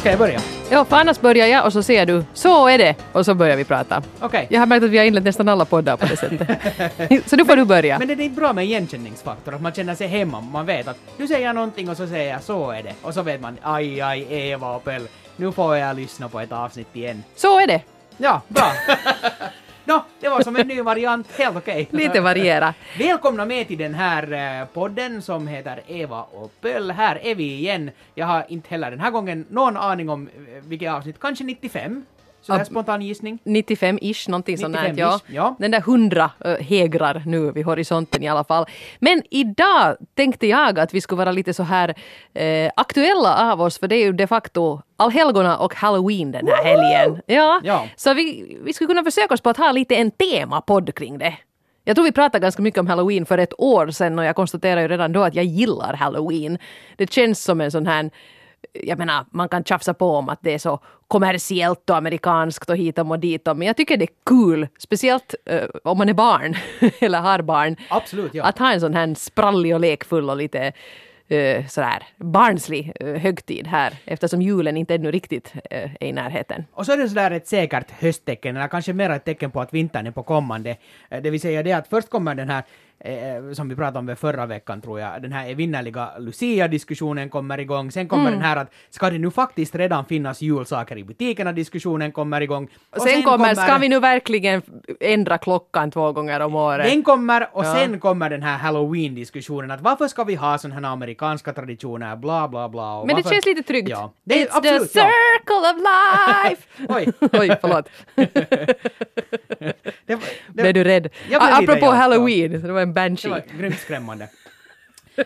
Ska jag börja? Ja, för annars börjar jag och så ser du så är det och så börjar vi prata. Okej. Jag har märkt att vi har inlett nästan alla poddar på det sättet. så nu får du börja. Men det är bra med igenkänningsfaktor, att man känner sig hemma. Man vet att nu säger jag någonting och så säger jag så är det. Och så vet man, aj, aj, Eva och Pöll, nu får jag lyssna på ett avsnitt igen. Så är det. Ja, bra. Nå, det var som en ny variant, helt okej. Lite variera. Välkomna med till den här eh, podden som heter Eva och Pöll. Här är vi igen. Jag har inte heller den här gången någon aning om eh, vilket avsnitt, kanske 95? Så här Ab- spontan gissning. 95-ish, någonting sånt där. 95-ish, Ja. ja. Den där 100 uh, hägrar nu vid horisonten i alla fall. Men idag tänkte jag att vi skulle vara lite så här eh, aktuella av oss, för det är ju de facto allhelgona och halloween den här helgen. Ja. Ja. Så vi, vi skulle kunna försöka oss på att ha lite en temapodd kring det. Jag tror vi pratade ganska mycket om halloween för ett år sedan och jag konstaterade ju redan då att jag gillar halloween. Det känns som en sån här jag menar, man kan tjafsa på om att det är så kommersiellt och amerikanskt och hitom och ditom, men jag tycker det är kul, speciellt eh, om man är barn eller har barn, Absolut, ja. att ha en sån här sprallig och lekfull och lite uh, sådär barnslig uh, högtid här, eftersom julen inte ännu riktigt uh, är i närheten. Och så är det sådär ett säkert hösttecken, eller kanske mer ett tecken på att vintern är på kommande. Det vill säga det att först kommer den här, eh, som vi pratade om förra veckan tror jag, den här evinnerliga Lucia-diskussionen kommer igång. Sen kommer den här att ska det nu faktiskt redan finnas julsaker i butikerna? Diskussionen kommer igång. Och sen, kommer, ska vi nu verkligen ändra klockan två gånger om året? Den kommer, och Ja. sen kommer den här halloween-diskussionen att varför ska vi ha sådana här amerikanska traditioner, bla bla bla. Men det varför- känns lite tryggt. Ja. Det är It's the absolut, ja. circle of life! Oj. Oj, förlåt. Det, det, Blev du rädd? Jag blev lite, Apropå ja, halloween, det var en det banshee. var grymt skrämmande.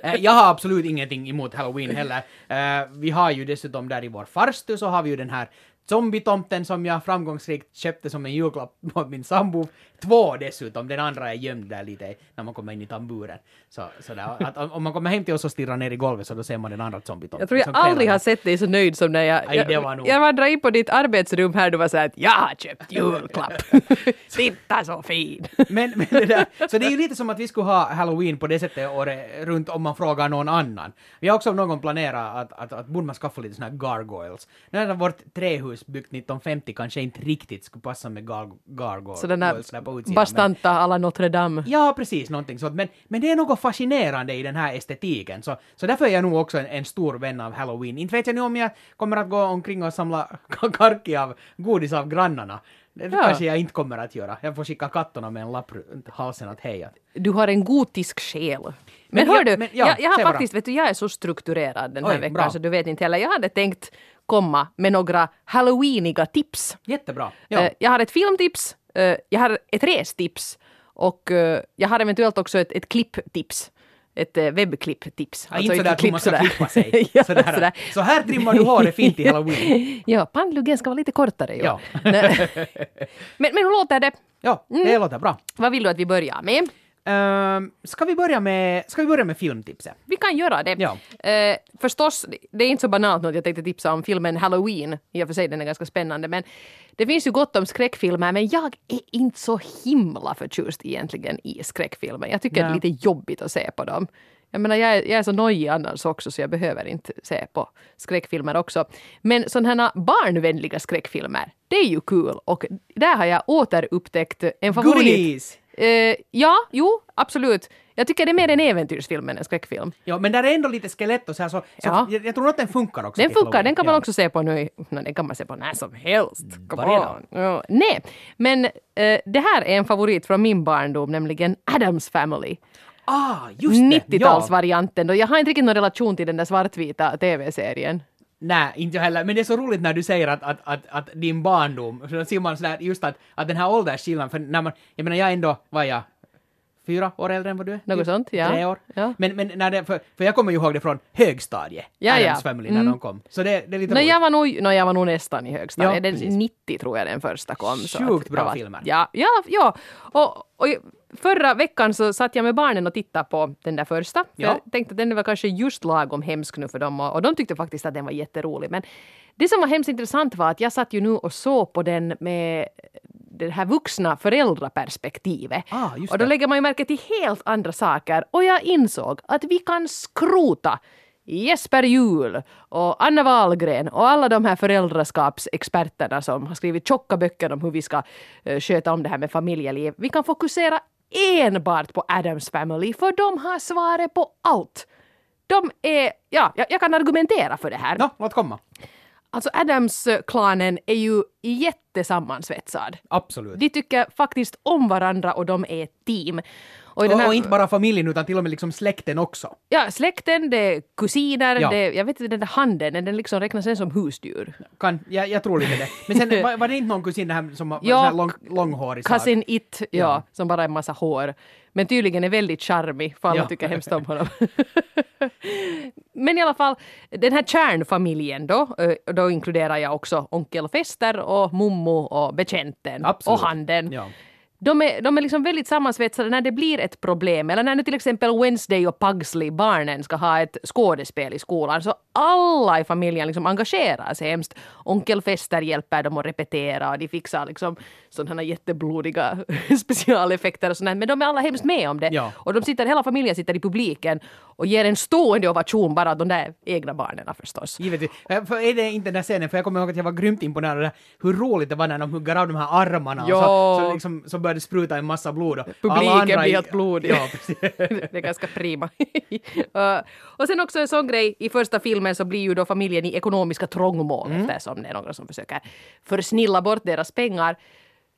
Eh, jag har absolut ingenting emot halloween heller. Eh, vi har ju dessutom där i vår farstu så har vi ju den här zombietomten som jag framgångsrikt köpte som en julklapp på min sambo. Två dessutom, den andra är gömd där lite när man kommer in i tamburen. Så, så där, att om- man kommer hem till oss och stirrar ner i golvet så då ser man den andra zombietomten. Jag tror jag aldrig har sett dig så nöjd som när jag... Det jag, var nog- jag vandrade in på ditt arbetsrum här, du var såhär att jag har köpt julklapp. Titta så fin! Men, men det där, så det är ju lite som att vi skulle ha halloween på det sättet året runt om man frågar någon annan. Vi har också någon planerat att, att, att borde man skaffa lite såna här gargoyles. Nu har vårt trähus byggt 1950 kanske inte riktigt skulle passa med gar, gargoyles Så den där bastanta alla Notre Dame. Men, ja, precis, någonting sånt. Men, men det är något fascinerande i den här estetiken. Så, så därför är jag nog också en, en stor vän av halloween. Inte vet jag nu om jag kommer att gå omkring och samla karki av godis av grannarna. Det Ja. kanske jag inte kommer att göra. Jag får skicka katterna med en lapp runt halsen att hej, att Du har en gotisk själ. Men, Men hör ja, du, men ja, jag, jag har faktiskt, vet du, jag är så strukturerad den här Oj, veckan bra. så du vet inte heller. Jag hade tänkt komma med några halloweeniga tips. Jättebra. Ja. Eh, Jag har ett filmtips, eh, jag har ett restips och eh, jag har eventuellt också ett, ett klipptips. Ett webbklipptips. Ja, inte sådär att man ska klipp klippa sig. ja, sådär. sådär. Så här trimmar du håret fint i halloween. Ja, pannluggen ska vara lite kortare. Ja. Men, men hur låter det? Ja, Mm. det låter bra. Vad vill du att vi börjar med? Ehm, ska, vi börja med, ska vi börja med filmtipset? Vi kan göra det. Ja. Eh, förstås, det är inte så banalt nu att jag tänkte tipsa om filmen Halloween. I och för sig, den är ganska spännande. Men det finns ju gott om skräckfilmer, men jag är inte så himla förtjust egentligen i skräckfilmer. Jag tycker Nej. det är lite jobbigt att se på dem. Jag menar, jag är, jag är så nojig annars också så jag behöver inte se på skräckfilmer också. Men sådana här barnvänliga skräckfilmer, det är ju kul och där har jag återupptäckt en favorit. Goonies! Eh, ja, jo, absolut. Jag tycker det är mer en äventyrsfilm än en skräckfilm. Ja, men där är ändå lite skelett och så här, så, så Ja. jag, jag tror att den funkar också. Den funkar, den kan man Ja. också se på nu. No, den kan man se på när som helst. Come Varje on. Ja, nej, men eh, det här är en favorit från min barndom, nämligen Adams Family. Ah, just det! 90-talsvarianten. då Jag har inte riktigt någon relation till den där svartvita tv-serien. Nej, inte jag heller. Men det är så roligt när du säger att, att, att, att din barndom, så då ser man sådär just att, att den här åldersskillnaden, för när man, jag menar jag ändå, vad jag, fyra år äldre än vad du är? Något Typ sånt, ja. Tre år. Ja. Men, men när det, för, för jag kommer ju ihåg det från högstadiet, Ja, Addams ja. Family, när Mm. de kom. Så det, det är lite No, roligt. jag, var nog, no, jag var nog nästan i högstadiet. Ja, Den precis. 90 tror jag den första kom. Sjukt bra var- filmer. Ja, ja, ja. Och, och förra veckan så satt jag med barnen och tittade på den där första. För Ja. Jag tänkte att den var kanske just lagom hemsk nu för dem och, och de tyckte faktiskt att den var jätterolig. Men det som var hemskt intressant var att jag satt ju nu och såg på den med det här vuxna föräldraperspektivet. Ah, och då lägger man ju märke till helt andra saker och jag insåg att vi kan skrota Jesper Juhl och Anna Wahlgren och alla de här föräldraskapsexperterna som har skrivit tjocka böcker om hur vi ska eh, sköta om det här med familjeliv. Vi kan fokusera enbart på Adams Family för de har svaret på allt. De är, ja, jag, jag kan argumentera för det här. Nå, låt komma. Alltså Adams-klanen är ju jättesammansvetsad. Absolut. De tycker faktiskt om varandra och de är ett team. Och, här- och inte bara familjen utan till och med liksom släkten också. Ja, släkten, det är kusiner, Ja. det jag vet inte, den där handen, den liksom räknas den som husdjur. Kan, jag, jag tror lite det. Men sen var, var det inte någon kusin det här som var Ja, lång, långhårig sak? Cousin It, ja, Ja. som bara är en massa hår. Men tydligen är väldigt charmig, för alla Ja. tycker hemskt om honom. Men i alla fall, den här kärnfamiljen då, eh, då inkluderar jag också onkel Fester och mommo och betjänten Absolut. och handen. Ja. De är, de är liksom väldigt sammansvetsade när det blir ett problem. Eller när nu till exempel Wednesday och Pugsley, barnen, ska ha ett skådespel i skolan. Så alla i familjen liksom engagerar sig hemskt. Onkel Fester hjälper dem att repetera och de fixar liksom sådana jätteblodiga specialeffekter och sånt. Men de är alla hemskt med om det. Ja. Och de sitter, hela familjen sitter i publiken och ger en stående ovation bara de där egna barnen förstås. Givetvis. Eh, För är det inte den där scenen, för jag kommer ihåg att jag var grymt imponerad av hur roligt det var när de huggar av de här armarna Ja. och så, så, liksom, så började spruta en massa blod. Och Publiken andra blir helt blodig. Ja, det är ganska prima. Uh, och sen också en sån grej, i första filmen så blir ju då familjen i ekonomiska trångmål Mm. eftersom det är några som försöker försnilla bort deras pengar.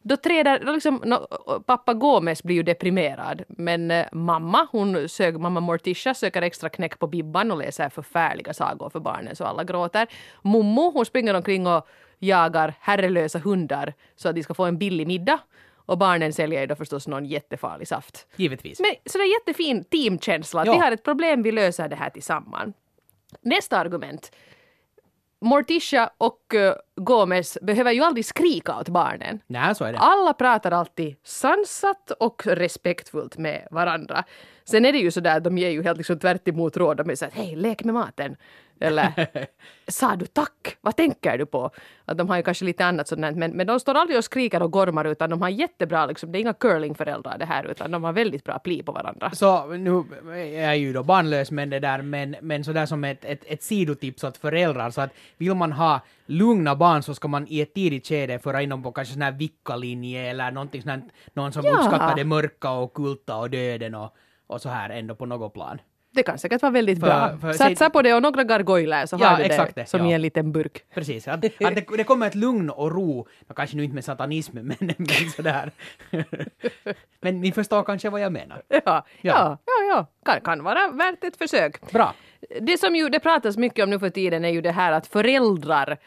Då träder, då liksom, no, pappa Gomez blir ju deprimerad men eh, mamma, hon sög, mamma Morticia söker extra knäck på Bibban och läser förfärliga sagor för barnen så alla gråter. Mommo, hon springer omkring och jagar herrelösa hundar så att de ska få en billig middag. Och barnen säljer ju då förstås någon jättefarlig saft. Givetvis. Men så det är jättefin teamkänsla. Att Ja. Vi har ett problem, vi löser det här tillsammans. Nästa argument. Morticia och eh, Gomez behöver ju aldrig skrika åt barnen. Nej, så är det. Alla pratar alltid sansat och respektfullt med varandra. Sen är det ju sådär, de ger ju helt liksom tvärt emot råd. De är såhär, hej, lek med maten. Eller, sa du tack? Vad tänker du på? Att de har ju kanske lite annat sådant, men, men de står aldrig och skriker och gormar utan de har jättebra, liksom, det är inga curlingföräldrar det här, utan de har väldigt bra pli på varandra. Så nu är jag ju då barnlös men det där, men, men sådär som ett, ett, ett sidotips åt föräldrar så att vill man ha lugna barn så ska man i ett tidigt skede föra in dem på kanske sån här vickalinje eller någonting sånt någon som Ja. uppskattar det mörka och kulta och döden och, och så här ändå på något plan. Det kan säkert vara väldigt För- bra. för- Satsa på det och några gargoyler så Ja, har du det det, som ja. i en liten burk. Precis, att, att det, det kommer ett lugn och ro, kanske nu inte med satanism men, men sådär. men ni förstår kanske vad jag menar. Ja, ja, Ja. ja, ja. Kan, kan vara värt ett försök. Bra. Det som ju det pratas mycket om nu för tiden är ju det här att föräldrar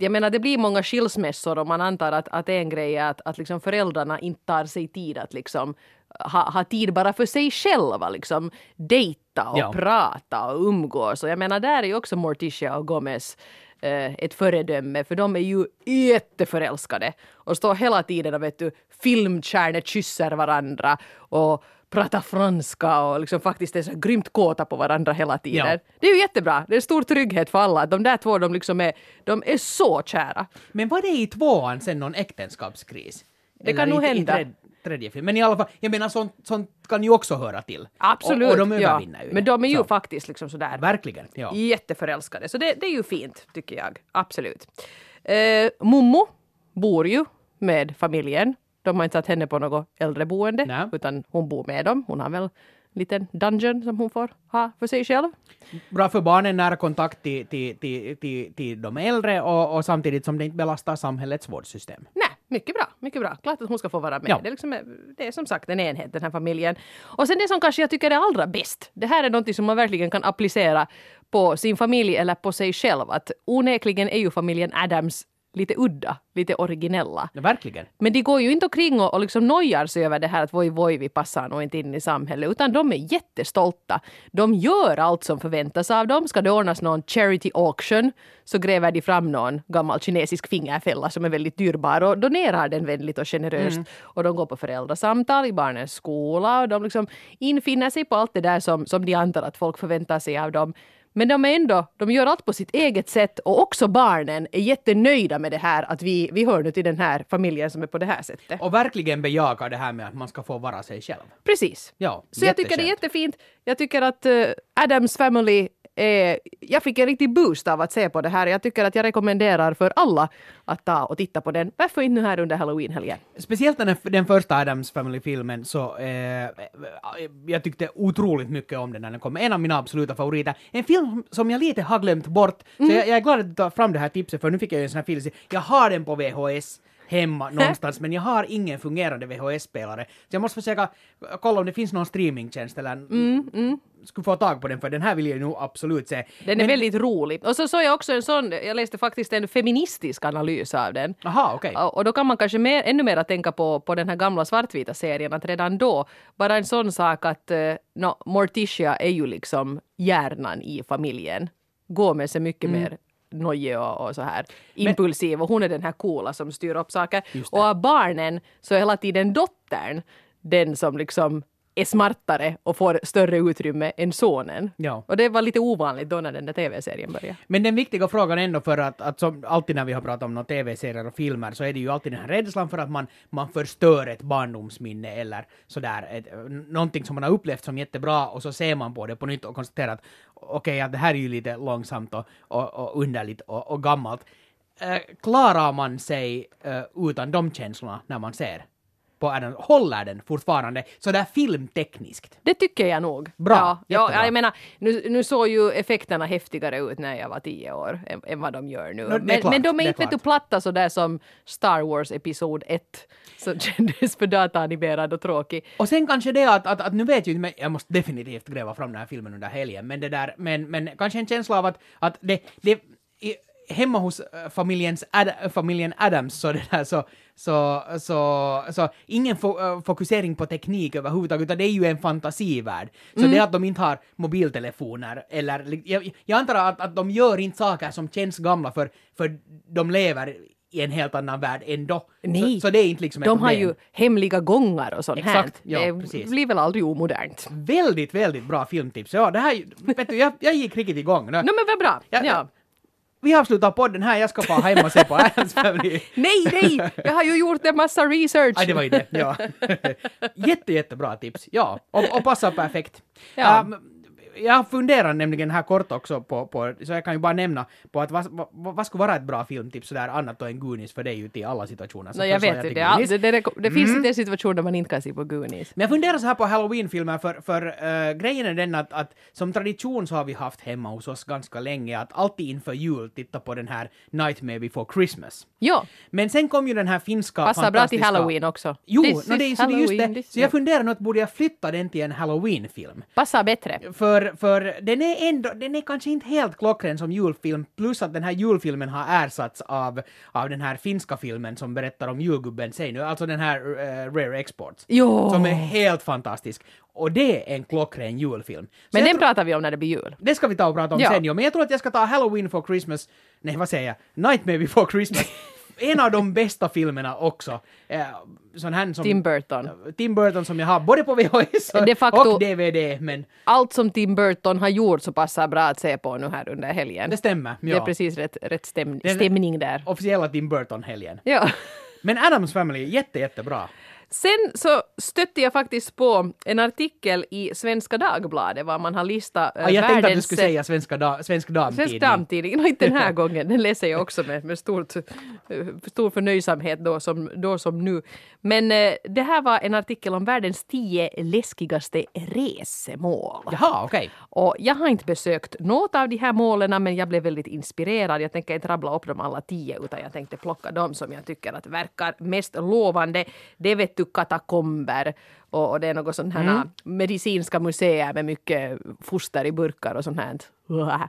jag menar det blir många skilsmässor och man antar att, att en grej är att, att liksom föräldrarna inte tar sig tid att liksom ha, ha tid bara för sig själva, liksom dejta och Ja. prata och umgås. Och jag menar där är ju också Morticia och Gomez eh, ett föredöme för de är ju jätteförälskade och står hela tiden och vet du filmstjärnor kysser varandra och pratar franska och liksom faktiskt är så grymt kåta på varandra hela tiden. Ja. Det är ju jättebra. Det är stor trygghet för alla. De där två de liksom är, de är så kära. Men var det i tvåan sen någon äktenskapskris? Det kan Eller nog i- i hända. tred- tredje film. Men i alla fall, jag menar sånt, sånt kan ju också höra till. Absolut. Och, och de ja. övervinner ju Men de är ju Så, faktiskt liksom sådär Verkligen, ja. jätteförälskade. Så det, det är ju fint tycker jag. Absolut. Eh, Mommo bor ju med familjen. De har inte satt henne på något äldreboende Nej. utan hon bor med dem. Hon har väl en liten dungeon som hon får ha för sig själv. Bra för barnen, nära kontakt till, till, till, till, till de äldre och, och samtidigt som det inte belastar samhällets vårdsystem. Nej, mycket bra, mycket bra. Klart att hon ska få vara med. Ja. Det, är liksom, det är som sagt en enhet, den här familjen. Och sen det som kanske jag tycker är allra bäst, det här är någonting som man verkligen kan applicera på sin familj eller på sig själv. Att onekligen är ju familjen Adams lite udda, lite originella. Ja, verkligen. Men de går ju inte omkring och, och liksom nojar sig över det här att voj, voj, vi passar nog inte in i samhället, utan de är jättestolta. De gör allt som förväntas av dem. Ska det ordnas någon charity auction så gräver de fram någon gammal kinesisk fingerfälla som är väldigt dyrbar och donerar den vänligt och generöst. Och de går på föräldrasamtal i barnens skola och de liksom infinner sig på allt det där som, som de antar att folk förväntar sig av dem. Men de är ändå, de gör allt på sitt eget sätt och också barnen är jättenöjda med det här att vi, vi hör nu till den här familjen som är på det här sättet. Och verkligen bejakar det här med att man ska få vara sig själv. Precis. Ja, Så jag tycker det är jättefint. Jag tycker att eh, Adams Family är, jag fick en riktig boost av att se på det här. Jag tycker att jag rekommenderar för alla att ta och titta på den. Varför inte nu här under halloween-helgen? Speciellt den, den första Adams Family-filmen så eh, jag tyckte otroligt mycket om den när den kom. En av mina absoluta favoriter. En film som jag lite har glömt bort. Så jag, jag är glad att du tar fram det här tipset för nu fick jag ju en sån här film. Jag har den på VHS hemma någonstans men jag har ingen fungerande VHS-spelare. Så jag måste försöka kolla om det finns någon streamingtjänst eller skulle få tag på den för den här vill jag nog absolut se. Den är Men- väldigt rolig. Och så såg jag också en sån, jag läste faktiskt en feministisk analys av den. Aha, okej. Och då kan man kanske mer, ännu mer tänka på, på den här gamla svartvita serien att redan då, bara en sån sak att uh, no, Morticia är ju liksom hjärnan i familjen. Med sig mycket Mm. mer nojig och, och så här impulsiv och hon är den här coola som styr upp saker. Och av barnen så är hela tiden dottern den som liksom är smartare och får större utrymme än sonen. Ja. Och det var lite ovanligt då när den där tv-serien började. Men den viktiga frågan ändå för att, att som alltid när vi har pratat om tv-serier och filmer så är det ju alltid den här rädslan för att man, man förstör ett barndomsminne eller sådär, ett, någonting som man har upplevt som jättebra och så ser man på det på nytt och konstaterar att okej, att det här är ju lite långsamt och, och, och underligt och, och gammalt. Eh, klarar man sig eh, utan de känslorna när man ser på den? Håller den fortfarande sådär filmtekniskt? Det tycker jag nog. Bra, Ja, ja, jag menar, nu, nu såg ju effekterna häftigare ut när jag var tio år än, än vad de gör nu. är men, klart, men de är är inte vet du, platta sådär som Star Wars Episod 1 som kändes för dataanimerad och tråkig. Och sen kanske det att, att, att nu vet jag inte, men jag måste definitivt gräva fram den här filmen under helgen, men det där, men, men kanske en känsla av att, att det, det i, hemma hos äh, familjens Ad, familjen Adams så det där så, så, så, så ingen fo, äh, fokusering på teknik överhuvudtaget, utan det är ju en fantasivärld. Så det att de inte har mobiltelefoner eller, jag, jag antar att, att de gör inte saker som känns gamla för, för de lever i en helt annan värld ändå. Nej. Så, så det är inte liksom ett De har problem. ju hemliga gångar och sånt här. Exakt, ja, det precis. blir väl aldrig omodernt. Väldigt, väldigt bra filmtips. Ja, det här, vet du, jag, jag gick riktigt igång. Nu, Nå men vad bra. Ja, Ja, ja. Vi avslutar podden här, jag ska få hem och se på Adams Family. Nej, nej! Jag har ju gjort en massa research. Aj, det var ju det. Ja. Jätte, jättebra tips. Ja, och, och passar perfekt. Ja. Um, jag funderar nämligen här kort också på, på, så jag kan ju bara nämna på att vad, vad, vad skulle vara ett bra filmtips sådär annat än Goonies för det är ju till alla situationer. Så Nå, jag vet till det. Det, det, det, det finns inte en situation där man inte kan se på Goonies. Men jag funderar så här på halloween-filmer, för, för eh, grejen är den att, att som tradition så har vi haft hemma hos oss ganska länge att alltid inför jul titta på den här Nightmare before Christmas. Ja, Men sen kom ju den här finska passar bra till fantastiska- halloween också. Jo, This no, det, är- just det. Så jag funderar nu att borde jag flytta den till en halloween-film? Passar bättre. För, för den är ändå, den är kanske inte helt klockren som julfilm, plus att den här julfilmen har ersatts av, av den här finska filmen som berättar om julgubben Seinu, alltså den här eh, Rare Exports. Jo. Som är helt fantastisk. Och det är en klockren julfilm. Så Men den pratar vi om när det blir jul. det ska vi ta och prata om Ja. sen, jo. men jag tror att jag ska ta Halloween for Christmas, nej vad säger jag, Nightmare before Christmas. en av de bästa filmerna också. Eh, sån här som... Tim Burton. Tim Burton som jag har både på VHS facto- och DVD, men Allt som Tim Burton har gjort så passar bra att se på nu här under helgen. det stämmer. Det Ja. är precis rätt, rätt stäm, stämning där. Officiella Tim Burton-helgen. Ja. Men Adams Family, jätte, jättebra. Sen så stötte jag faktiskt på en artikel i Svenska Dagbladet var man har listat eh, Ah, jag tänkte att du skulle säga Svenska da, Svensk Damtidning. Svensk Damtidning, no, inte den här gången, den läser jag också med, med stort, eh, stor förnöjsamhet då som, då som nu. Men eh, det här var en artikel om världens tio läskigaste resemål. Jaha, okej. Och jag har inte besökt något av de här målen men jag blev väldigt inspirerad. Jag tänker inte rabbla upp dem alla tio utan jag tänkte plocka dem som jag tycker att verkar mest lovande. Det vet katakomber och, och det är något sånt här medicinska museer med mycket foster i burkar och sånt här.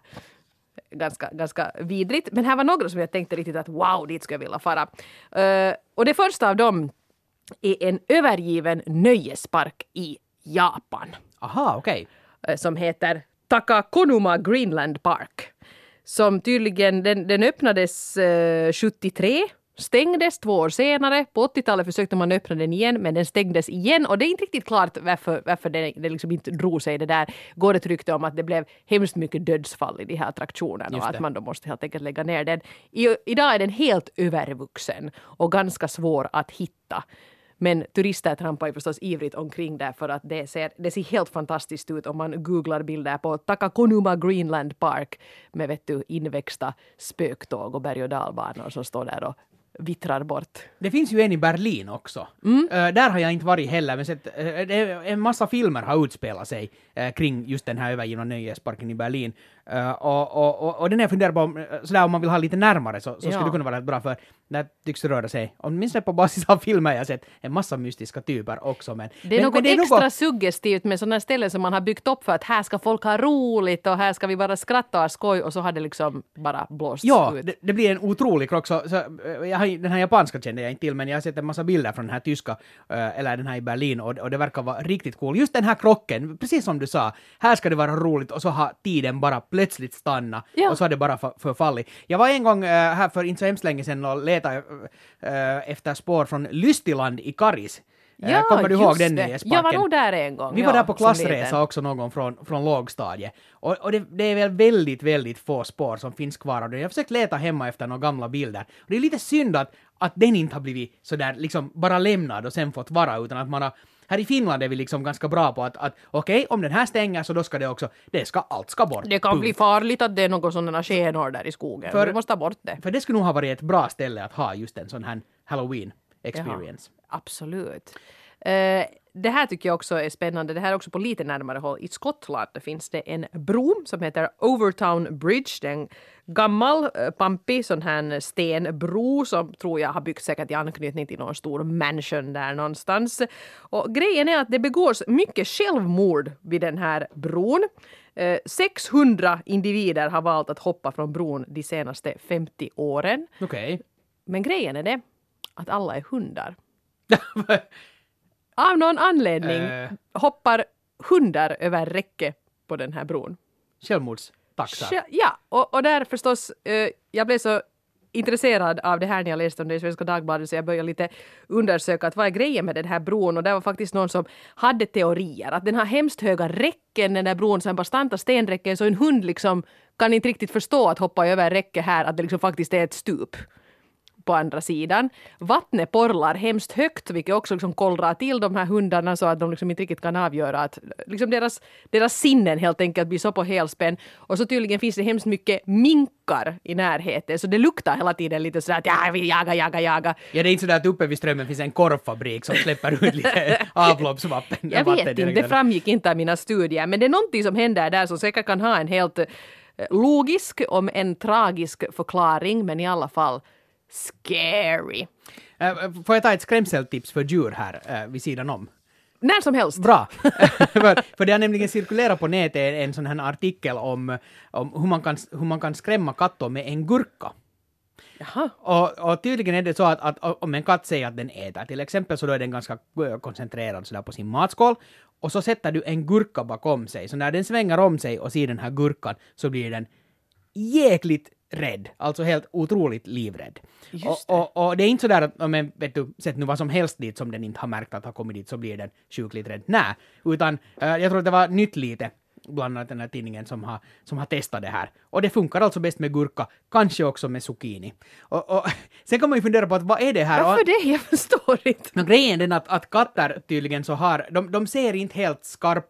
Ganska, ganska vidrigt. Men här var några som jag tänkte riktigt att wow, dit skulle jag vilja fara. Eh, och det första av dem är en övergiven nöjespark i Japan Aha, okej. eh, som heter Takakonuma Greenland Park. Som tydligen, den, den öppnades eh, 73 stängdes två år senare. På 80-talet försökte man öppna den igen men den stängdes igen och det är inte riktigt klart varför, varför det, det liksom inte drog sig det där. Går ett rykte om att det blev hemskt mycket dödsfall i de här attraktionerna och att man då måste helt enkelt lägga ner den. I, idag är den helt övervuxen och ganska svår att hitta. Men turister trampar ju förstås ivrigt omkring där för att det ser, det ser helt fantastiskt ut om man googlar bilder på Takakonuma Greenland Park med vet du, inväxta spöktåg och berg och dalbanor som står där och vittrar bort. Det finns ju en i Berlin också. Mm. Eh, där har jag inte varit heller, men sett, uh, en massa filmer har utspelat sig eh, kring just den här övergivna nöjesparken i Berlin. Och, och, och, och den är jag funderar på, om, sådär om man vill ha lite närmare så, så skulle Ja. det kunna vara bra för där tycks det röra sig, åtminstone på basis av filmer jag sett, en massa mystiska typer också. Men, Det är men, något men extra suggestivt med sådana ställen som man har byggt upp för att här ska folk ha roligt och här ska vi bara skratta och ha skoj och så har det liksom bara blåst Ja, ut. det, det blir en otrolig krock. Så, så, eh, har, den här japanska kände jag inte till, men jag har sett en massa bilder från den här tyska, eh, eller den här i Berlin, och, och det verkar vara riktigt cool. Just den här krocken, precis som du sa, här ska det vara roligt och så har tiden bara plötsligt stannat Ja. och så har det bara för, förfallit. Jag var en gång eh, här för inte så hemskt länge sedan och letade eh, efter spår från Lystiland i Karis. Eh, Ja, kommer du ihåg den nöjesparken? Jag var nog där en gång. Vi ja, var där på klassresa också någon gång från, från lågstadiet. Och, och det, det är väl väldigt, väldigt få spår som finns kvar av det. Jag har försökt leta hemma efter några gamla bilder. Och det är lite synd att, att den inte har blivit sådär liksom bara lämnad och sen fått vara, utan att man har här i Finland är vi liksom ganska bra på att, att okej, om den här stänger så då ska det också, det ska, allt ska bort. Det kan Punkt. bli farligt att det är någon sådana skenor där i skogen. För- vi måste ta bort det. För det skulle nog ha varit ett bra ställe att ha just en sån här halloween experience. Absolut. Eh, det här tycker jag också är spännande. Det här är också på lite närmare håll. I Skottland finns det en bro som heter Overtown Bridge. Det är en gammal, eh, pampig sån här stenbro som tror jag har byggts säkert i anknytning till någon stor mansion där någonstans. Och grejen är att det begås mycket självmord vid den här bron. Eh, 600 individer har valt att hoppa från bron de senaste 50 åren. Okej. Men grejen är det att alla är hundar. Av någon anledning Eh. hoppar hundar över räcke på den här bron. Självmordstaxar. Sja- Ja, och, och där förstås, eh, jag blev så intresserad av det här när jag läste om det i Svenska Dagbladet så jag började lite undersöka att vad är grejen med den här bron? Och det var faktiskt någon som hade teorier att den har hemskt höga räcken den där bron, så en bastanta stenräcken så en hund liksom kan inte riktigt förstå att hoppa över räcke här att det liksom faktiskt är ett stup på andra sidan. Vattnet porlar hemskt högt vilket också liksom kollrar till de här hundarna så att de liksom inte riktigt kan avgöra att liksom deras, deras sinnen helt enkelt blir så på helspänn. Och så tydligen finns det hemskt mycket minkar i närheten så det luktar hela tiden lite sådär att ja, jag vill jaga, jaga, jaga. Ja, det är inte sådär att uppe vid strömmen finns en korvfabrik som släpper ut lite avloppsvatten. Jag vet inte, det framgick inte av mina studier men det är någonting som händer där som säkert kan ha en helt eh, logisk om en tragisk förklaring men i alla fall scary. Äh, Får jag ta ett skrämseltips för djur här äh, vid sidan om? När som helst. Bra! för, för det har nämligen cirkulerat på nätet en, sån här artikel om, om hur, man kan, hur man kan skrämma katter med en gurka. Jaha. Och, och tydligen är det så att, att om en katt säger att den äter till exempel så då är den ganska eh, koncentrerad sådär på sin matskål och så sätter du en gurka bakom sig så när den svänger om sig och ser den här gurkan så blir den jäkligt rädd, alltså helt otroligt livrädd. Just och, och, och det är inte sådär att om en, vet du, sätt nu vad som helst dit som den inte har märkt att har kommit dit så blir den sjukligt rädd. Nej, utan eh, jag tror att det var Nytt lite bland annat den här tidningen som har, som har testat det här. Och det funkar alltså bäst med gurka, kanske också med zucchini. Och, och sen kan man ju fundera på att vad är det här? Varför Och- det? Jag förstår inte. men grejen är den att, att katter tydligen så har, de, de ser inte helt skarpt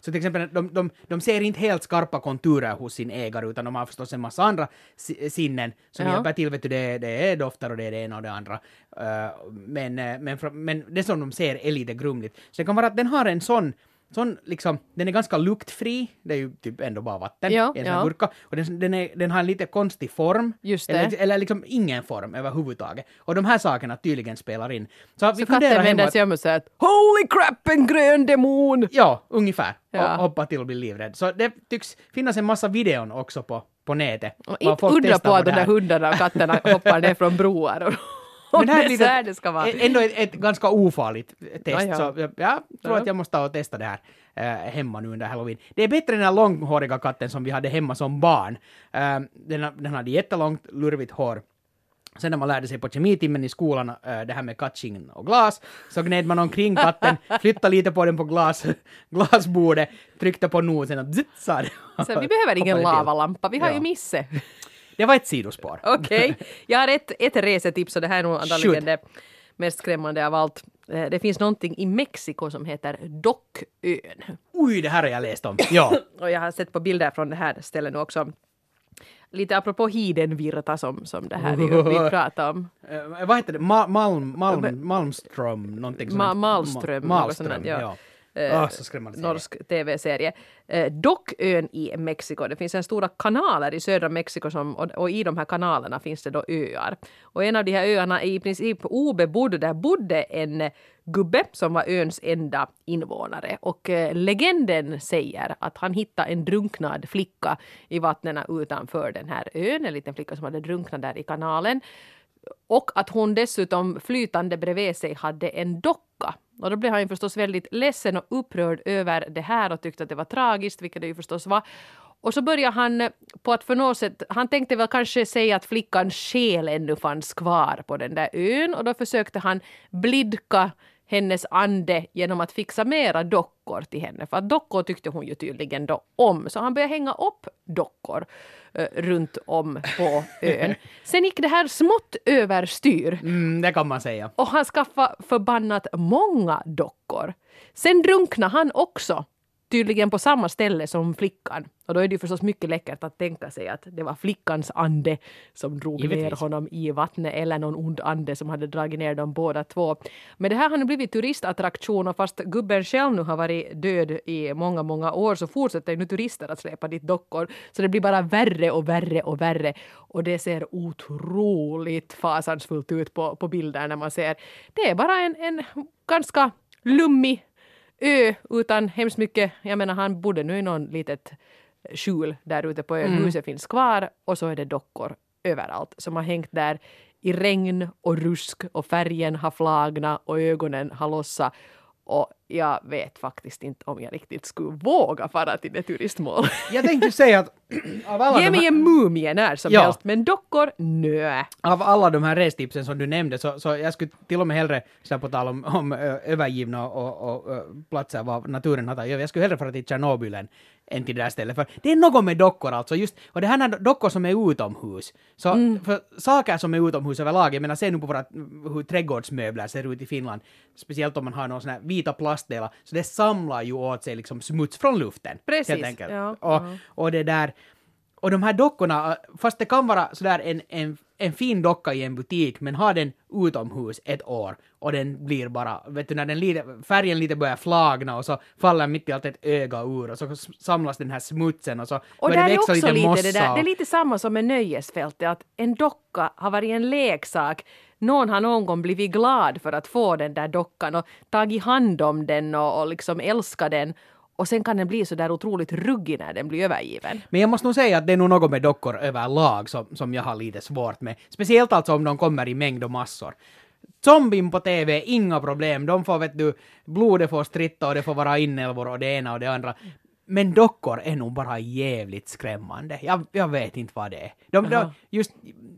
så till exempel, de, de, de ser inte helt skarpa konturer hos sin ägare, utan de har förstås en massa andra si- sinnen som Ja. hjälper till. Vet du, det, det är dofter och det är det ena och det andra. Eh, men, eh, men, men det som de ser är lite grumligt. Så det kan vara att den har en sån Sån liksom, den är ganska luktfri, det är ju typ ändå bara vatten Ja, i en sån ja. gurka. Och den, den, är, den har en lite konstig form. Eller, eller liksom ingen form överhuvudtaget. Och de här sakerna tydligen spelar in. Så, Så katten vänder sig om och säger att Holy crap, en grön demon! Ja, ungefär. Ja. Och hoppa till och bli livrädd. Så det tycks finnas en massa videon också på, på nätet. Och inte undra på att de där hundarna och katterna hoppar ner från broar. Och, Och det här det är så här det ska vara. ä- Ändå ett, ett ganska ofarligt test. Ja. Så jag, jag tror att jag måste ta och testa det här eh, hemma nu under halloween. Det är bättre än den här långhåriga katten som vi hade hemma som barn. Eh, den, den hade jättelångt, lurvigt hår. Sen när man lärde sig på kemitimmen i skolan eh, det här med catching och glas, så gned man omkring katten, flyttade lite på den på glas, glasbordet, tryckte på nosen och det. Så vi behöver ingen lavalampa, vi har Ja. ju Misse. Det var ett sidospår. Okej, jag har ett, ett resetips och det här är nog antagligen det mest skrämmande av allt. Eh, Det finns någonting i Mexiko som heter Dockön. Oj, det här har jag läst om. Ja. Och jag har sett på bilder från det här stället nu också. Lite apropå Hidenvirta som, som det här vi, vi pratade om. Eh, vad heter det? Ma Malm, Malm, Malmström? Någonting Ma- sånt. Malström, Ma- något Malström, sånt där, ja. ja. Eh, serie. norsk tv-serie. Eh, Dockön i Mexiko. Det finns en stora kanaler i södra Mexiko som, och, och i de här kanalerna finns det då öar. Och en av de här öarna är i princip obebodd. Där bodde en gubbe som var öns enda invånare. Och eh, legenden säger att han hittade en drunknad flicka i vattnen utanför den här ön. En liten flicka som hade drunknat där i kanalen. Och att hon dessutom flytande bredvid sig hade en docka. Och då blev han ju förstås väldigt ledsen och upprörd över det här och tyckte att det var tragiskt, vilket det ju förstås var. Och så började han eh, på att för något sätt, han tänkte väl kanske säga att flickans själ ännu fanns kvar på den där ön och då försökte han blidka hennes ande genom att fixa mera dockor till henne. För att dockor tyckte hon ju tydligen då om. Så han började hänga upp dockor eh, runt om på ön. Sen gick det här smått överstyr Mm, det kan man säga. och han skaffade förbannat många dockor. Sen drunknade han också, tydligen på samma ställe som flickan. Och då är det ju förstås mycket läckert att tänka sig att det var flickans ande som drog ner Givetvis. honom i vattnet eller någon ond ande som hade dragit ner dem båda två. Men det här har nu blivit turistattraktion och fast gubben själv nu har varit död i många, många år så fortsätter nu turister att släpa dit dockor. Så det blir bara värre och värre och värre. Och det ser otroligt fasansfullt ut på, på bilder när man ser. Det är bara en, en ganska lummig ö utan hemskt mycket. Jag menar han bodde nu i någon litet skjul där ute på ön. Huset finns kvar och så är det dockor överallt som har hängt där i regn och rusk och färgen har flagnat och ögonen har lossat. Och jag vet faktiskt inte om jag riktigt skulle våga fara till det turistmål. Jag tänkte säga att av alla, Ge mig en mumie när som Ja. helst, men dockor, nö. av alla de här restipsen som du nämnde så, så jag skulle till och med hellre, så på tal om, om övergivna och, och, och platser vad naturen har tagit jag skulle hellre fara till Tjernobyl än, än till det där stället. För det är något med dockor alltså, just, och det här är dockor som är utomhus. Så för saker som är utomhus överlag, jag menar se nu på våra, hur trädgårdsmöbler ser ut i Finland, speciellt om man har någon sån här vita plastdelar, så det samlar ju åt sig liksom smuts från luften. Precis, Helt enkelt. ja, och, ja. och det där, och de här dockorna, fast det kan vara sådär en, en, en fin docka i en butik, men ha den utomhus ett år och den blir bara, vet du, när den lite, färgen lite börjar flagna och så faller mitt i allt ett öga ur och så samlas den här smutsen och så Och börjar det är växa också lite lite mossa. det där, det är lite samma som med nöjesfältet, att en docka har varit en leksak. Någon har någon gång blivit glad för att få den där dockan och tagit hand om den och, och liksom älskat den. Och sen kan den bli så där otroligt ruggig när den blir övergiven. Men jag måste nog säga att det är nog något med dockor överlag som, som jag har lite svårt med. Speciellt alltså om de kommer i mängd och massor. Zombien på TV, inga problem. De får, vet du, blodet får stritta och det får vara inälvor och det ena och det andra. Men dockor är nog bara jävligt skrämmande. Jag, jag vet inte vad det är. De, de, Jaha. just,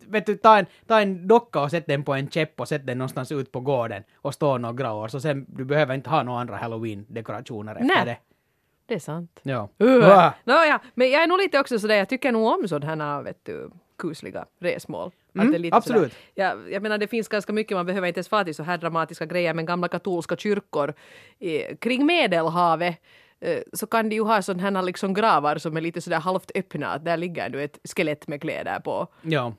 vet du, ta en, ta en docka och sätt den på en käpp och sätt den någonstans ut på gården och stå några år. Så sen, du behöver inte ha några andra halloween-dekorationer efter Nej. det. Det är sant. Ja. Uh. Nåja, men jag är nog lite också sådär, jag tycker nog om sådana här, vet du, kusliga resmål. Mm, absolut. Sådär, jag, menar det finns ganska mycket, man behöver inte ens fara till så här dramatiska grejer, men gamla katolska kyrkor eh, kring Medelhavet eh, så kan de ju ha sådana här liksom gravar som är lite sådär halvt öppna, att där ligger nu ett skelett med kläder på Ja.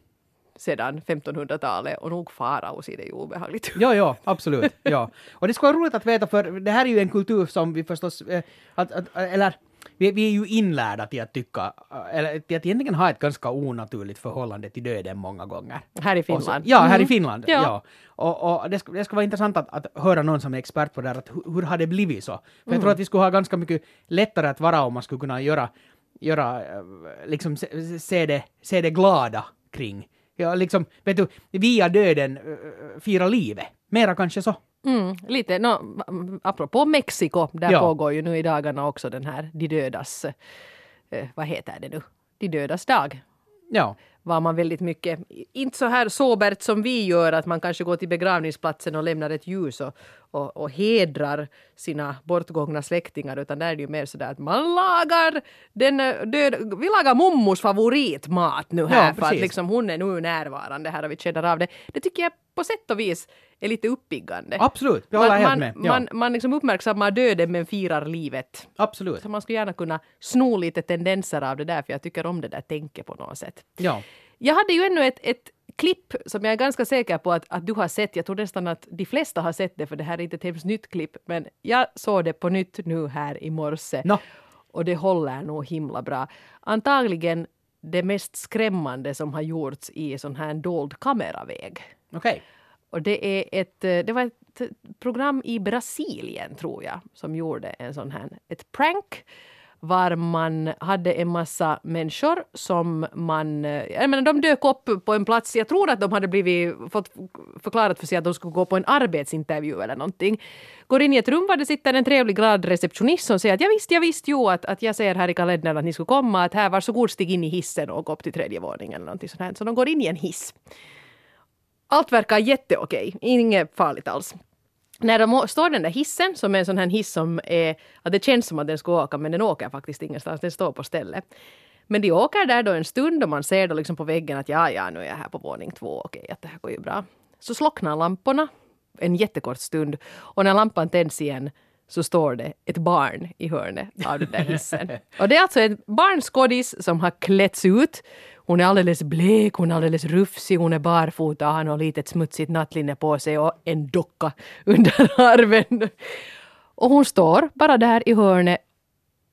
Sedan 1500-talet och nog farao ser det ju obehagligt ut. Ja, ja, absolut. Ja. Och det skulle vara roligt att veta, för det här är ju en kultur som vi förstås, eh, att, att, eller vi, vi är ju inlärda till att tycka, eh, eller till att egentligen ha ett ganska onaturligt förhållande till döden många gånger. Här i Och så- Finland. ja, här i Mm. Finland. Ja. Ja. Och, och det, skulle, det skulle vara intressant att, att höra någon som är expert på det här, att hur, hur har det blivit så? För Mm. jag tror att vi skulle ha ganska mycket lättare att vara om man skulle kunna göra, göra eh, liksom se, se, det, se det glada kring. Ja, liksom, vet du, via döden eh, fira livet. Mera kanske så. Mm, lite, no, apropå Mexiko, där Ja. pågår ju nu i dagarna också den här De dödas, eh, vad heter det nu, De dödas dag. Ja. Var man väldigt mycket, inte så här sobert som vi gör, att man kanske går till begravningsplatsen och lämnar ett ljus och, och, och hedrar sina bortgångna släktingar, utan där är det ju mer sådär att man lagar den eh, död, vi lagar mommos favoritmat nu här, Ja, för att liksom hon är nu närvarande här och vi känner av det. Det tycker jag på sätt och vis är lite uppiggande. Absolut, jag håller man, helt med. Ja, man, man liksom uppmärksammar döden men firar livet. absolut. Så man skulle gärna kunna sno lite tendenser av det där för jag tycker om det där tänket på något sätt. Ja. Jag hade ju ännu ett, ett klipp som jag är ganska säker på att, att du har sett. Jag tror nästan att de flesta har sett det för det här är inte ett hemskt nytt klipp. Men jag såg det på nytt nu här i morse. Nå. Och det håller nog himla bra. Antagligen det mest skrämmande som har gjorts i sån här dold kameraväg. Okej. Och det, är ett, eh, det var ett eh, program i Brasilien, tror jag, som gjorde en sån här, ett prank var man hade en massa människor som man... Eh, jag menar, de dök upp på en plats. Jag tror att de hade blivit, fått förklarat för sig att de skulle gå på en arbetsintervju eller någonting. Går in i ett rum där det sitter en trevlig glad receptionist som säger att jag visste, jag visste ju att, att jag ser här i kalendern att ni skulle komma. Att här, varsågod stig in i hissen och gå upp till tredje våningen eller någonting sånt här. Så de går in i en hiss. Allt verkar jätteokej, inget farligt alls. När de står den där hissen, som är en sån här hiss som är, att det känns som att den ska åka, men den åker faktiskt ingenstans, den står på stället. Men de åker där då en stund och man ser då liksom på väggen att ja, ja, nu är jag här på våning två, okej, att det här går ju bra. Så slocknar lamporna en jättekort stund och när lampan tänds igen så står det ett barn i hörnet av den där hissen. Och det är alltså ett barnskådis som har klätts ut. Hon är alldeles blek, hon är alldeles rufsig, hon är barfota, har litet smutsigt nattlinne på sig och en docka under armen. Och hon står bara där i hörnet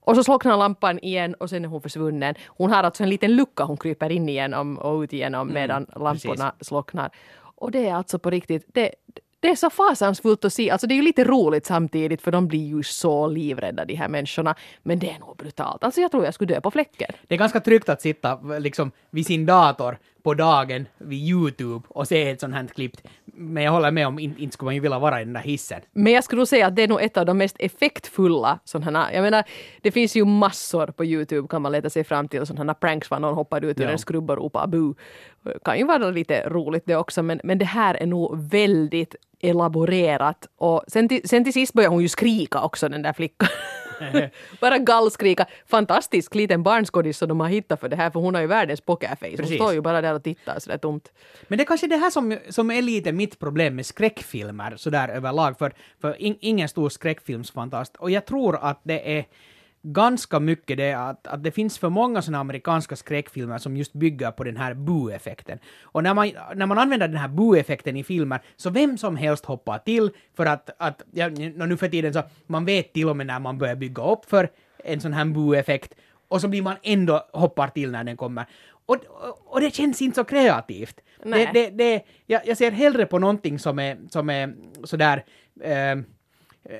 och så slocknar lampan igen och sen är hon försvunnen. Hon har alltså en liten lucka hon kryper in igenom och ut igenom medan lamporna slocknar. Och det är alltså på riktigt, det, det är så fasansfullt att se. Alltså det är ju lite roligt samtidigt för de blir ju så livrädda de här människorna. Men det är nog brutalt. Alltså jag tror jag skulle dö på fläcken. Det är ganska tryggt att sitta liksom vid sin dator på dagen vid Youtube och se ett sånt här klipp. Men jag håller med om, in, inte skulle man ju vilja vara i den där hissen. Men jag skulle säga att det är nog ett av de mest effektfulla sådana Jag menar, det finns ju massor på Youtube kan man leta sig fram till sådana pranks var någon hoppar ut ur Ja. en skrubb och ropar bu. Kan ju vara lite roligt det också men, men det här är nog väldigt elaborerat och sen till, sen till sist börjar hon ju skrika också den där flickan. Bara gallskrika. Fantastisk liten barnskådis som de har hittat för det här för hon har ju världens pokerface. Hon Precis. står ju bara där och tittar sådär tomt. Men det är kanske det här som, som är lite mitt problem med skräckfilmer sådär överlag, för, för in, ingen stor skräckfilmsfantast. Och jag tror att det är ganska mycket det att, att det finns för många sådana amerikanska skräckfilmer som just bygger på den här boo-effekten. Och när man, när man använder den här boo-effekten i filmer, så vem som helst hoppar till för att, att ja, nu för tiden så man vet till och med när man börjar bygga upp för en sån här boo-effekt, och så blir man ändå hoppar till när den kommer. Och, och, och det känns inte så kreativt. Nej. Det, det, det, jag, jag ser hellre på någonting som är, som är sådär eh,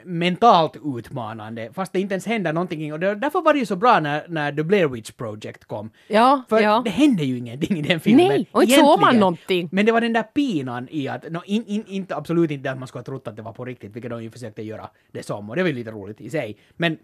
mentalt utmanande, fast det inte ens händer någonting. Och det, därför var det ju så bra när, när The Blair Witch Project kom. Ja, För ja. det hände ju ingenting i den filmen. Nej, och inte såg man någonting. Men det var den där pinan i att, no, in, in, inte, absolut inte att man skulle ha trott att det var på riktigt, vilket de ju försökte göra det som, och det var ju lite roligt i sig. Men,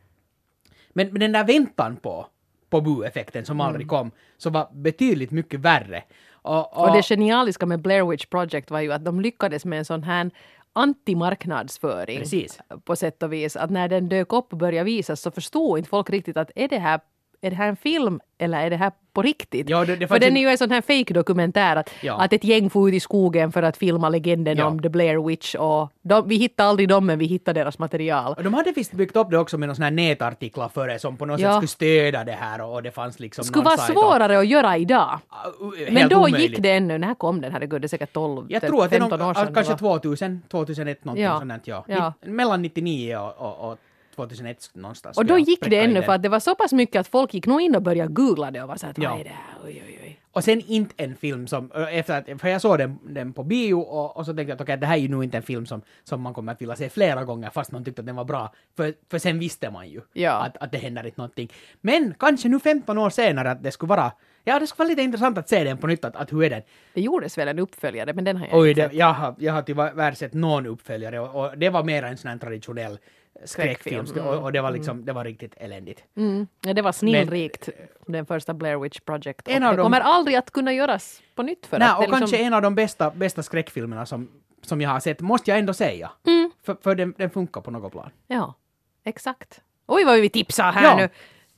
men, men den där väntan på, på bu-effekten som Mm. aldrig kom, så var betydligt mycket värre. Och, Och det genialiska med Blair Witch Project var ju att de lyckades med en sån här antimarknadsföring Precis. på sätt och vis. Att när den dök upp och började visas så förstod inte folk riktigt att är det här, är det här en film eller är det här på riktigt? Ja, det- det för den är ju en sån här fake dokumentär att, Ja. att ett gäng får ut i skogen för att filma legenden Ja. om The Blair Witch och de, vi hittade aldrig dem men vi hittade deras material. Och de hade visst byggt upp det också med någon sån här nätartiklar före som på något sätt skulle stödja det här och, och det fanns liksom skulle någon vara sajt och- svårare att göra idag. Uh, Men då omöjligt. gick det ännu. När kom den? Herregud, det är säkert 12, Jag tror att det är 15 någon, år sedan. kanske det var. 2000, 2001 någonting Ja. sånt ja. Ja. Mellan 99 och, och, och 2001 någonstans. Och då gick det ännu för att det var så pass mycket att folk gick nog in och började googla det och var så att Ja. vad är det här? Oj, oj, oj. Och sen inte en film som, ö, efter att, för jag såg den, den på bio och, och så tänkte jag att okej, det här är ju nog inte en film som, som man kommer att vilja se flera gånger fast man tyckte att den var bra. För, för sen visste man ju Ja. att, att det händer inte någonting. Men kanske nu 15 år senare att det skulle vara, ja det skulle vara lite intressant att se den på nytt, att, att hur är den? Det gjordes väl en uppföljare men den har jag Oj, inte sett. jag, har, jag har tyvärr sett någon uppföljare och, och det var mer en sån här traditionell skräckfilm Skräckfilm, och, och det var liksom, det var riktigt eländigt. Mm. Ja, det var snillrikt, den första Blair Witch Project. En och av det dem- kommer aldrig att kunna göras på nytt för Nej, att och liksom- kanske en av de bästa, bästa skräckfilmerna som, som jag har sett, måste jag ändå säga. För, för den, den funkar på något plan. Ja, exakt. Oj vad vi tipsar här Ja. nu.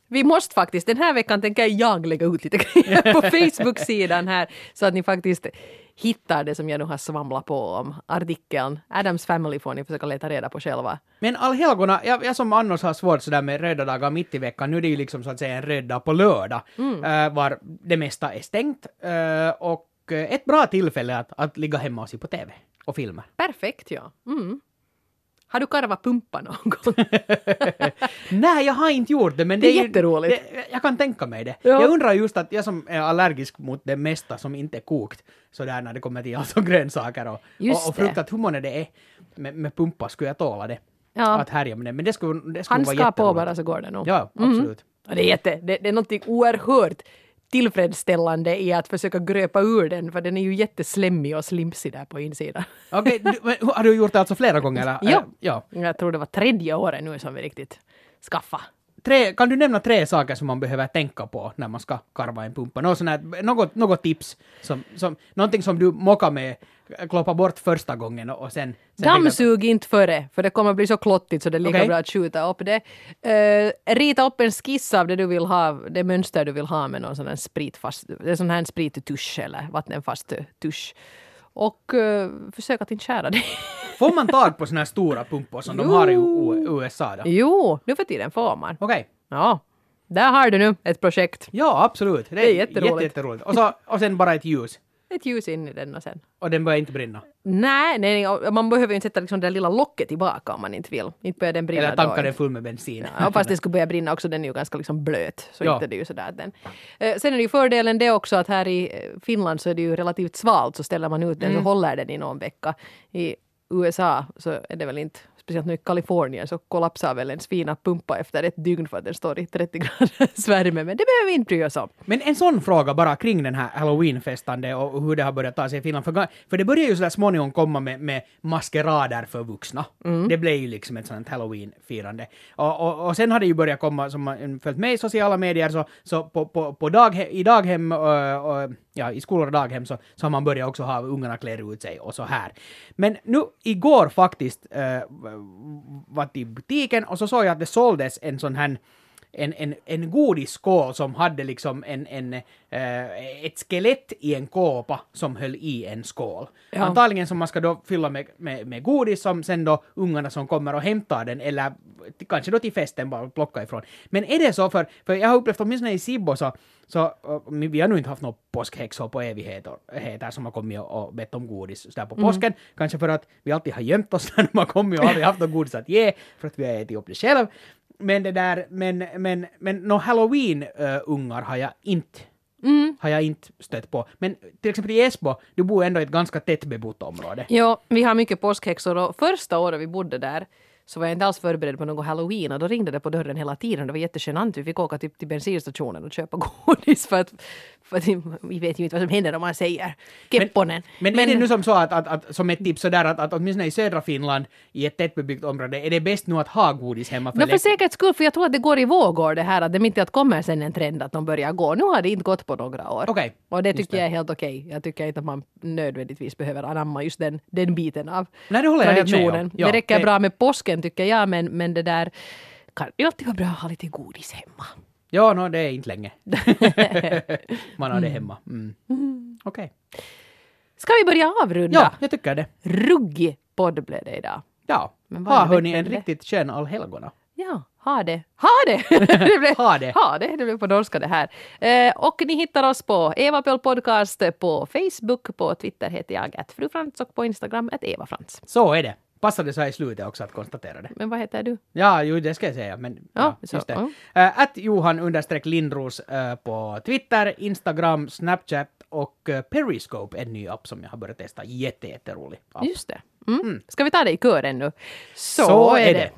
Vi måste faktiskt, den här veckan tänker jag lägga ut lite grejer på Facebook-sidan här så att ni faktiskt hittar det som jag nu har svamlat på om. Artikeln Adams Family får ni försöka leta reda på själva. Men allhelgona, jag, jag som annars har svårt sådär med röda dagar mitt i veckan, nu är det ju liksom så att säga en röd dag på lördag, eh, var det mesta är stängt. eh, och ett bra tillfälle att, att ligga hemma och se på TV och filmer. Perfekt ja. Mm. Har du karvat pumpa någon gång? Nej, jag har inte gjort det, men Det är ju- jätteroligt. Det, jag kan tänka mig det. Ja. Jag undrar just att jag som är allergisk mot det mesta som inte är kokt, sådär när det kommer till alltså grönsaker och, Just och, och det. frukt, att hur många det är med, med pumpa, skulle jag tåla det? Ja. Att härja med det. Men det skulle, det skulle Han vara ska på jätteroligt. bara så går det nog. Ja, absolut. Och det är jätte, det, det är något oerhört tillfredsställande i att försöka gröpa ur den för den är ju jätteslemmig och slimsig där på insidan. Okej, men har du gjort det alltså flera gånger? Eller? Ja. Ja. Jag tror det var tredje året nu som vi riktigt skaffa. Tre, kan du nämna tre saker som man behöver tänka på när man ska karva en pumpa? Något, här, något, något tips? Som, som, någonting som du mockar med, kloppa bort första gången och, sen... sen Dammsug inte före, för det kommer bli så klottigt så det är lika Okej. bra att skjuta upp det. Eh, rita upp en skiss av det du vill ha, det mönster du vill ha med någon sån här spritfast, det är sån här sprittusch eller vattenfast tusch. Och uh, försök att inte skära det. Får man tag på såna här stora pumpor som de har i USA då? jo, nu för tiden får man. Okej. Ja, där har du nu ett projekt. Ja, absolut. Det är, Det är jätteroligt. Jätte, jätteroligt. Och, så, och sen bara ett ljus. Ett ljus in i den och sen. Och den börjar inte brinna. Nej, nej, man behöver ju inte sätta liksom det lilla locket tillbaka om man inte vill. Inte börjar den brinna Eller tanka den full med bensin. Ja, fast det skulle börja brinna också, den är ju ganska liksom blöt. Så Ja. inte det är ju sådär den. Eh, sen är det ju fördelen det också att här i eh, Finland så är det ju relativt svalt så ställer man ut den Mm. så håller den i någon vecka. I USA så är det väl inte, speciellt nu i Kalifornien så kollapsar väl ens fina pumpa efter ett dygn för att den står i 30 graders värme. Men det behöver vi inte bry oss om. Men en sån fråga bara kring den här halloweenfestande och hur det har börjat ta sig i Finland. För, för det börjar ju sådär småningom komma med, med maskerader för vuxna. Det blev ju liksom ett sånt halloween-firande. Och, och, och sen har det ju börjat komma, som man följt med i sociala medier, så, så på, på, på daghe, i daghem och, och ja, i skolor och daghem så, så har man börjat också ha ungarna klär ut sig och så här. Men nu igår faktiskt äh, var i butiken och så såg jag att det såldes en sån här en, en, en godisskål som hade liksom en, en, eh, ett skelett i en kåpa som höll i en skål. Ja. Antagligen som man ska då fylla med, med, med godis som sen då ungarna som kommer och hämtar den eller kanske då till festen bara plocka ifrån. Men är det så för, för jag har upplevt åtminstone i Sibbo så, så uh, vi har nu inte haft något påskhäxor på evigheter heter, som har kommit och, bett om godis där på påsken. Kanske för att vi alltid har gömt oss när de har kommit och aldrig haft något godis att ge för att vi har ätit upp det själv. Men det där, men, men, men några halloween-ungar har jag inte har jag inte stött på. Men till exempel i Esbo, du bor ändå i ett ganska tättbebott område. Ja, vi har mycket påskhäxor och första året vi bodde där så var jag inte alls förberedd på någon halloween och då ringde det på dörren hela tiden. Det var jättegenant. Vi fick åka typ till bensinstationen och köpa godis för att, för att vi vet ju inte vad som händer om man säger Kepponen. Men, men, är det nu som så att, att, att som ett tips sådär att, att åtminstone i södra Finland i ett tättbebyggt område är det bäst nu att ha godis hemma för No, för säkerhets skull, för jag tror att det går i vågor det här att det mitt i att kommer sen en trend att de börjar gå. Nu har det inte gått på några år. Okej, Och det tycker det. jag är helt okej. Jag tycker inte att man nödvändigtvis behöver anamma just den, den biten av Nej, det håller jag helt med om. traditionen. Ja, det räcker det- bra med påsken tycker jag, men, men det där kan ju alltid vara bra att ha lite godis hemma. Ja, no, det är inte länge. Man har det hemma. Mm. Okej. Ska vi börja avrunda? Ja, jag tycker det. Ruggig podd blev det idag. Ja. Men Ha hörni en det? riktigt skön allhelgona. Ja, ha det. Ha det! det blev, Ha det. Ha det, det blev på norska det här. Eh, och ni hittar oss på Evapel Podcast på Facebook, på Twitter heter jag att frufrans och på Instagram att Eva Frans. Så är det. Passade så här i slutet också att konstatera det. Men vad heter du? Ja, jo, det ska jag säga. Men, Ja, ja, så, just det. ja. Uh, att Johan understreck Lindros eh, på Twitter, Instagram, Snapchat och eh, Periscope, en ny app som jag har börjat testa. Jätte, jätterolig app. Just det. Mm. Ska vi ta det i kören nu? Så är det.